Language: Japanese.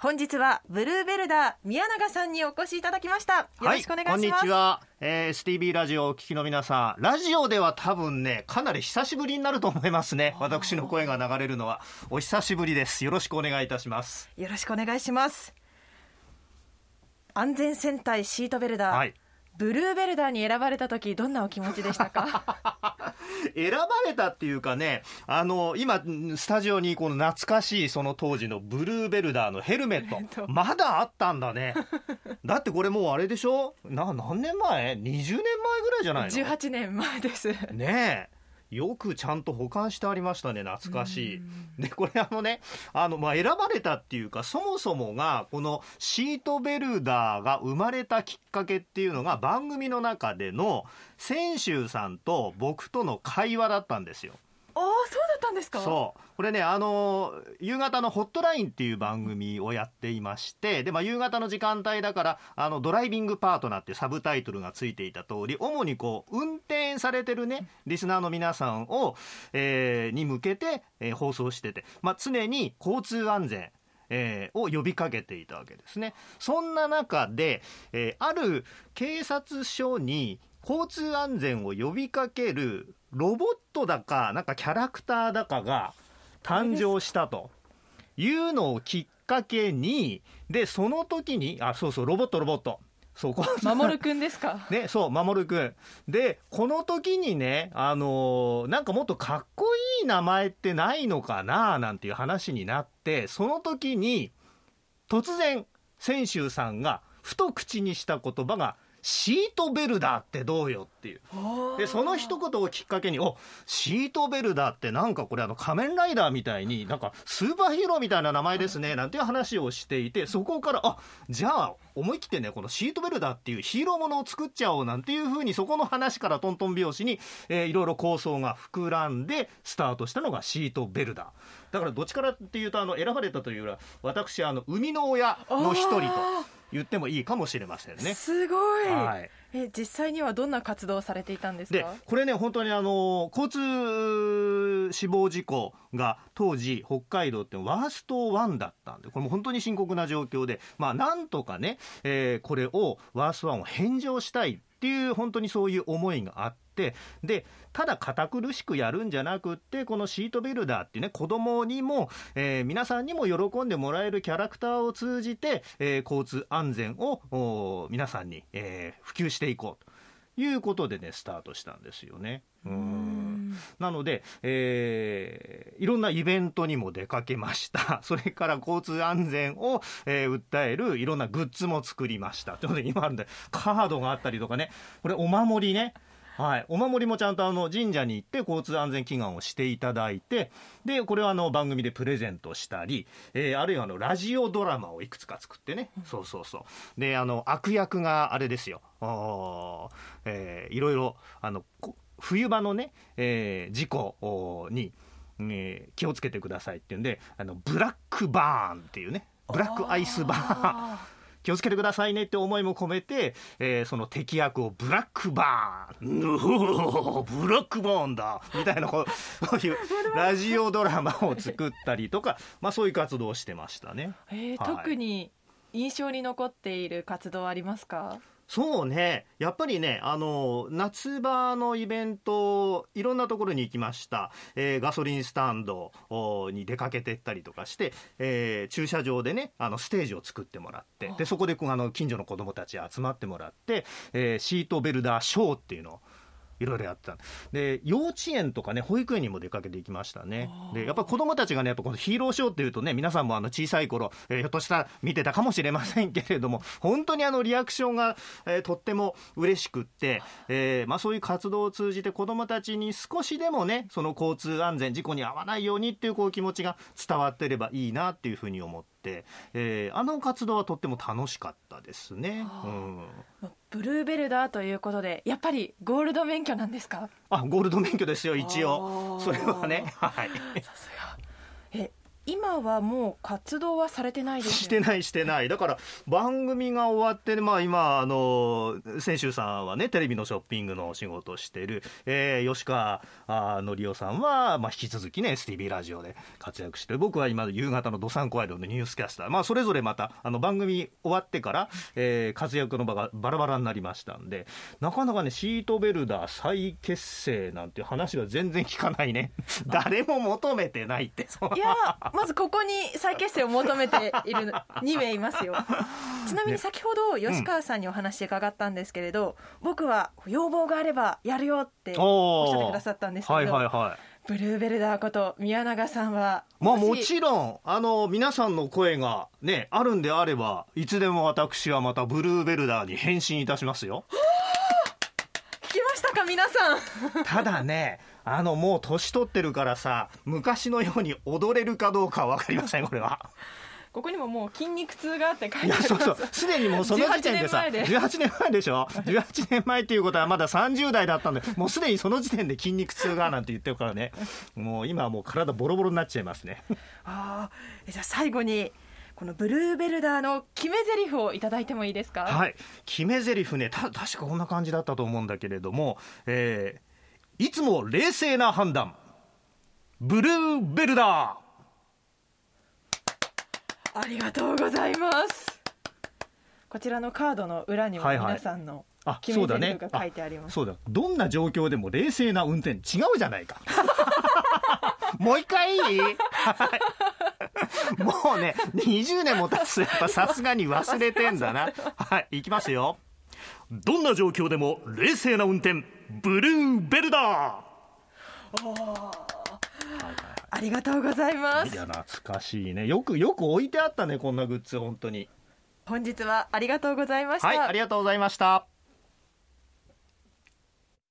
本日はブルーベルダー宮永さんにお越しいただきました。よろしくお願いします、はい、こんにちは、えー、STB ラジオをお聞きの皆さんラジオでは多分ねかなり久しぶりになると思いますね。私の声が流れるのは。お久しぶりです。よろしくお願いいたします。よろしくお願いします。安全戦隊シートベルダー、はいブルーベルダーに選ばれた時どんなお気持ちでしたか？選ばれたっていうかねあの今スタジオにこの懐かしいその当時のブルーベルダーのヘルメットまだあったんだね。だってこれもうあれでしょ？な何年前 ?20 年前ぐらいじゃないの？18年前です。ねえよくちゃんと保管してありましたね懐かしい。でこれあのねあの、まあ、選ばれたっていうかそもそもがこのシートベルダーが生まれたきっかけっていうのが番組の中での泉州さんと僕との会話だったんですよ。ああそうだったんですかそう。これねあの夕方の「ホットライン」っていう番組をやっていましてで、まあ、夕方の時間帯だからあのドライビングパートナーってサブタイトルがついていた通り主にこう運転されてるねリスナーの皆さんを、えー、に向けて、えー、放送してて、まあ、常に交通安全えー、を呼びかけていたわけですね。そんな中で、えー、ある警察署に交通安全を呼びかけるロボットだか、なんかキャラクターだかが誕生したというのをきっかけに、で、その時に、あ、そうそう、ロボット、ロボット。そう、こ 守るくんですか？ね、そう、守るくん。で、この時にね、あのー、なんかもっとかっこいい名前ってないのかななんていう話になって、その時に、突然、泉州さんがふと口にした言葉が、シートベルダーってどうよっていう。でその一言をきっかけにおシートベルダーってなんかこれあの仮面ライダーみたいになんかスーパーヒーローみたいな名前ですねなんていう話をしていてそこからあじゃあ思い切ってねこのシートベルダーっていうヒーローものを作っちゃおうなんていうふうにそこの話からトントン拍子に、えー、いろいろ構想が膨らんでスタートしたのがシートベルダー。だからどっちからっていうとあの選ばれたというよりは私あの生みの親の一人と。言ってもいいかもしれませんね。すごい。はい。え実際にはどんな活動をされていたんですか？これね本当にあの交通死亡事故が当時北海道ってワースト1だったんでこれも本当に深刻な状況でまあなんとかね、えー、これをワースト1を返上したいっていう本当にそういう思いがあって。でただ堅苦しくやるんじゃなくってこのシートビルダーっていうね子供にも、えー、皆さんにも喜んでもらえるキャラクターを通じて、えー、交通安全を皆さんに、えー、普及していこうということでねスタートしたんですよね。うん。なので、えー、いろんなイベントにも出かけました。それから交通安全を、えー、訴えるいろんなグッズも作りました。ということで今あるんでカードがあったりとかね。これお守りねはい、お守りもちゃんとあの神社に行って交通安全祈願をしていただいてでこれはあの番組でプレゼントしたり、えー、あるいはあのラジオドラマをいくつか作ってね、そうそうそう。であの悪役があれですよ、えー、いろいろあの冬場のね、えー、事故に、えー、気をつけてくださいっていうんであのブラックバーンっていうね。ブラックアイスバーン気をつけてくださいねって思いも込めて、えー、その敵役をブラックバーン。ブラックバーンだ。みたいなこうそういうラジオドラマを作ったりとか、まあ、そういう活動をしてましたね。えー、はい、特に印象に残っている活動ありますか？そうね。やっぱりねあの夏場のイベントいろんなところに行きました、えー、ガソリンスタンドに出かけてったりとかして、えー、駐車場でねあのステージを作ってもらってでそこであの近所の子どもたち集まってもらって、えー、シートベルダーショーっていうのをいろいろやってた。で幼稚園とかね保育園にも出かけていきましたね。でやっぱ子供たちがねやっぱこのヒーローショーっていうとね皆さんもあの小さい頃、えー、ひょっとしたら見てたかもしれませんけれども本当にあのリアクションが、えー、とっても嬉しくって、えーまあ、そういう活動を通じて子供たちに少しでもねその交通安全事故に遭わないようにっていうこう気持ちが伝わってればいいなっていうふうに思って、えー、あの活動はとっても楽しかったですね。うん。ブルーベルダーということでやっぱりゴールド免許なんですか？あゴールド免許ですよ一応。それはねはい。さすが。え今はもう活動はされてないです、ね、してないしてない。だから番組が終わって、まあ、今あの先週さんはねテレビのショッピングのお仕事をしている、えー、吉川紀夫さんは、まあ、引き続きね STV ラジオで活躍して僕は今夕方のどさんこワイドのニュースキャスター、まあ、それぞれまたあの番組終わってから、えー、活躍の場がバラバラになりましたんで。なかなかねシートベルダー再結成なんて話は全然聞かないね。誰も求めてないって。いや まずここに再結成を求めている 2名いますよ。ちなみに先ほど吉川さんにお話伺ったんですけれど、うん、僕は要望があればやるよっておっしゃってくださったんですけど、はいはいはい、ブルーベルダーこと宮永さんはまあもちろんあの皆さんの声がねあるんであればいつでも私はまたブルーベルダーに変身いたしますよ。聞きましたか皆さん。ただねあのもう年取ってるからさ昔のように踊れるかどうかは分かりませんこれは。ここにももう筋肉痛があって書いてあそうそう。すでにもうその時点でさ18年前で。しょ？18年前っていうことはまだ30代だったんでもうすでにその時点で筋肉痛がなんて言ってるからね。もう今はもう体ボロボロになっちゃいますね。ああじゃあ最後にこのブルーベルダーの決め台詞をいただいてもいいですか？はい。決め台詞ねた確かこんな感じだったと思うんだけれども、えー、いつも冷静な判断。ブルーベルダー。ありがとうございます。こちらのカードの裏にも皆さんの決め台詞が書いてあります、そうだ、ね、どんな状況でも冷静な運転違うじゃないか。もう一回いい？もうね20年も経つとやっぱさすがに忘れてんだな。はい行きますよ。どんな状況でも冷静な運転ブルーベルダー。ありがとうございます。いや懐かしいね。よくよく置いてあったねこんなグッズ本当に。本日はありがとうございました。はいありがとうございました